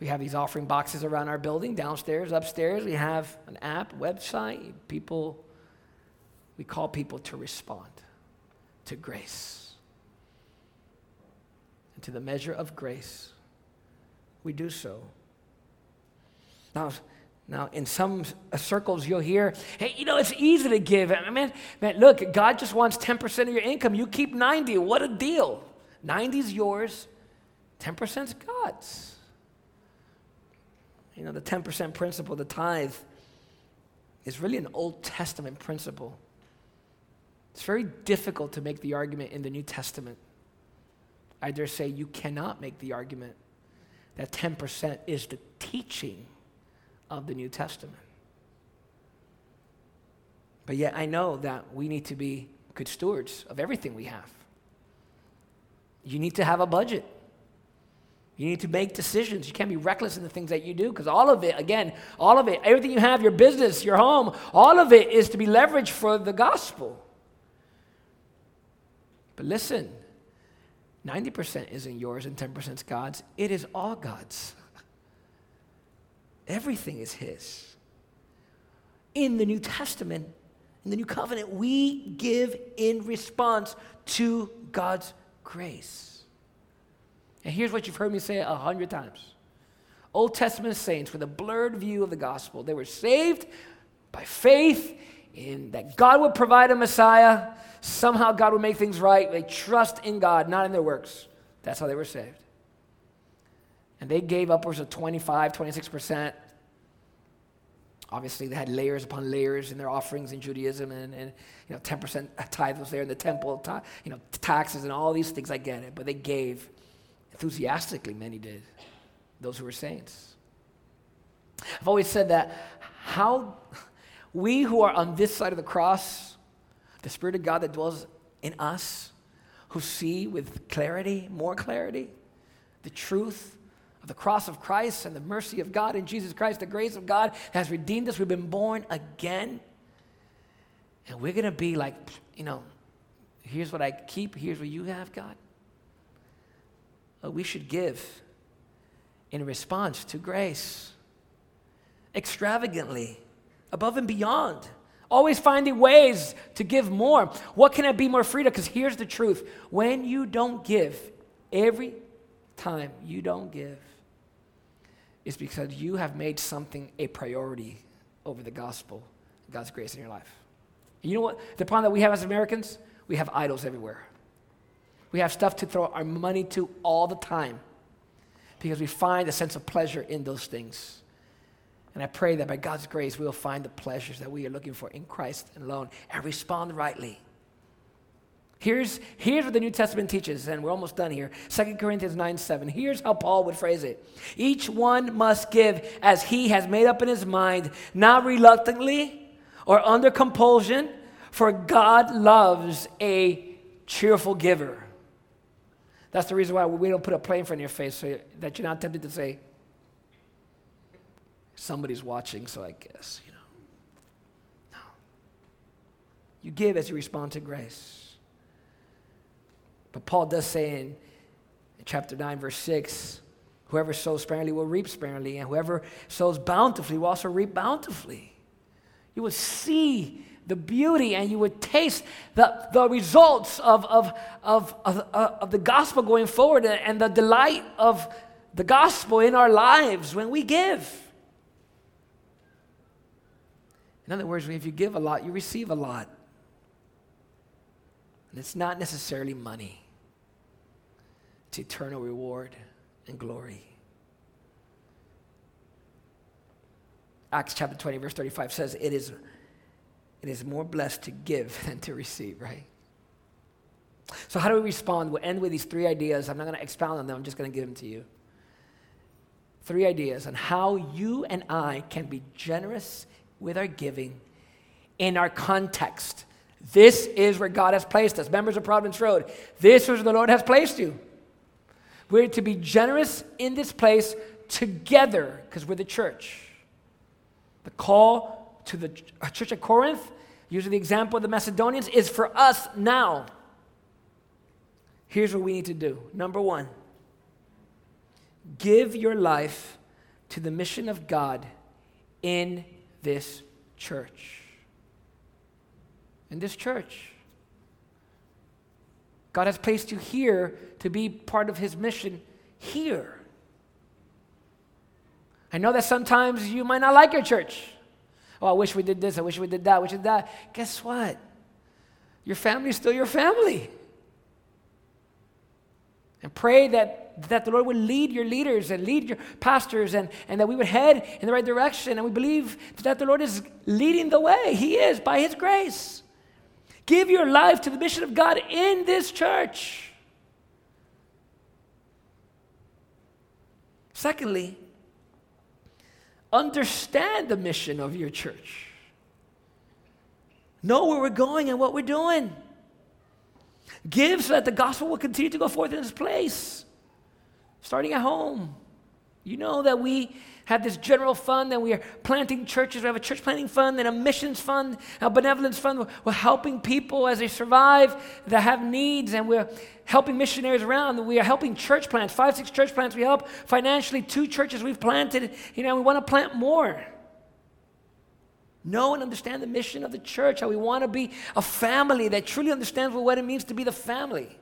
We have these offering boxes around our building, downstairs, upstairs. We have an app, website. People, we call people to respond to grace. And to the measure of grace, we do so. Now, now, in some uh, circles, you'll hear, hey, you know, it's easy to give. I mean, man, look, God just wants 10% of your income. You keep 90. What a deal. 90 is yours, 10% is God's. You know, the 10% principle, the tithe, is really an Old Testament principle. It's very difficult to make the argument in the New Testament. I dare say you cannot make the argument that 10% is the teaching of the New Testament. But yet, I know that we need to be good stewards of everything we have. You need to have a budget. You need to make decisions. You can't be reckless in the things that you do because all of it, again, all of it, everything you have, your business, your home, all of it is to be leveraged for the gospel. But listen, 90% isn't yours and 10% is God's. It is all God's. Everything is His. In the New Testament, in the New Covenant, we give in response to God's grace. And here's what you've heard me say a hundred times Old Testament saints with a blurred view of the gospel, they were saved by faith in that God would provide a Messiah. Somehow God would make things right. They trust in God, not in their works. That's how they were saved. And they gave upwards of 25, 26%. Obviously, they had layers upon layers in their offerings in Judaism, and, and you know, 10% tithe was there in the temple, ta- you know, taxes and all these things. I get it, but they gave enthusiastically. Many did. Those who were saints. I've always said that how we who are on this side of the cross, the Spirit of God that dwells in us, who see with clarity, more clarity, the truth of the cross of Christ and the mercy of God in Jesus Christ, the grace of God has redeemed us. We've been born again. And we're going to be like, you know, here's what I keep, here's what you have, God. But we should give in response to grace extravagantly, above and beyond. Always finding ways to give more. What can I be more free to? Because here's the truth when you don't give, every time you don't give, it's because you have made something a priority over the gospel, God's grace in your life. You know what? The problem that we have as Americans, we have idols everywhere. We have stuff to throw our money to all the time because we find a sense of pleasure in those things. And I pray that by God's grace, we will find the pleasures that we are looking for in Christ alone and respond rightly. Here's, here's what the New Testament teaches, and we're almost done here. 2 Corinthians 9 7. Here's how Paul would phrase it Each one must give as he has made up in his mind, not reluctantly or under compulsion, for God loves a cheerful giver. That's the reason why we don't put a plane in front of your face so that you're not tempted to say, somebody's watching, so I guess, you know. No. You give as you respond to grace. But Paul does say in, chapter 9, verse 6 whoever sows sparingly will reap sparingly, and whoever sows bountifully will also reap bountifully. You will see the beauty and you would taste the, the results of, of, of, of, uh, of the gospel going forward and the delight of the gospel in our lives when we give. In other words, if you give a lot, you receive a lot. And it's not necessarily money, it's eternal reward and glory. Acts chapter 20, verse 35 says, It is, it is more blessed to give than to receive, right? So, how do we respond? We'll end with these three ideas. I'm not going to expound on them, I'm just going to give them to you. Three ideas on how you and I can be generous with our giving in our context. This is where God has placed us. Members of Providence Road, this is where the Lord has placed you. We're to be generous in this place together because we're the church. The call to the church at Corinth, using the example of the Macedonians, is for us now. Here's what we need to do. Number one, give your life to the mission of God in this church. In this church. God has placed you here to be part of His mission here. I know that sometimes you might not like your church. Oh, I wish we did this, I wish we did that, I wish we did that. Guess what? Your family is still your family. And pray that that the Lord would lead your leaders and lead your pastors and, and that we would head in the right direction. And we believe that the Lord is leading the way. He is by His grace. Give your life to the mission of God in this church. Secondly, understand the mission of your church. Know where we're going and what we're doing. Give so that the gospel will continue to go forth in this place starting at home. You know that we have this general fund and we are planting churches. We have a church planting fund and a missions fund, a benevolence fund. We're helping people as they survive that have needs and we're helping missionaries around. We are helping church plants, five, six church plants. We help financially two churches we've planted. You know, we want to plant more. Know and understand the mission of the church, how we want to be a family that truly understands what it means to be the family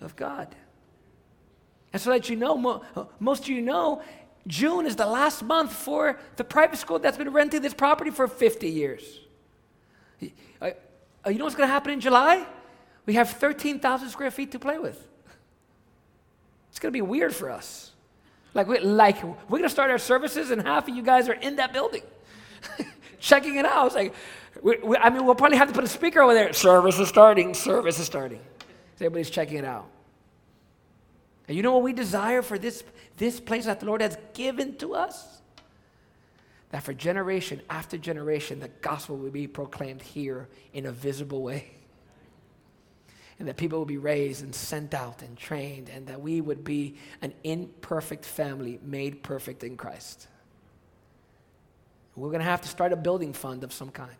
of God. And so that you know, most of you know, June is the last month for the private school that's been renting this property for 50 years. Uh, you know what's going to happen in July? We have 13,000 square feet to play with. It's going to be weird for us. Like, we, like we're going to start our services, and half of you guys are in that building checking it out. Like, we, we, I mean, we'll probably have to put a speaker over there. Service is starting, service is starting. So everybody's checking it out. And you know what we desire for this, this place that the Lord has given to us? that for generation after generation, the gospel will be proclaimed here in a visible way. And that people will be raised and sent out and trained, and that we would be an imperfect family made perfect in Christ. We're going to have to start a building fund of some kind.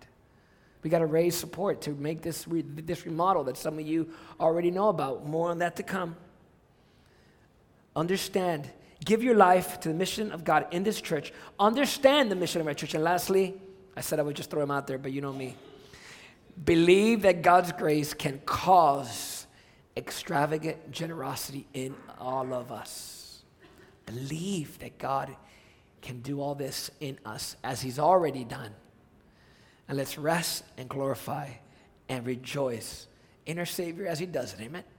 We got to raise support to make this, re- this remodel that some of you already know about. More on that to come. Understand Give your life to the mission of God in this church. Understand the mission of our church. And lastly, I said I would just throw him out there, but you know me. Believe that God's grace can cause extravagant generosity in all of us. Believe that God can do all this in us as He's already done. And let's rest and glorify and rejoice in our Savior as He does it. Amen.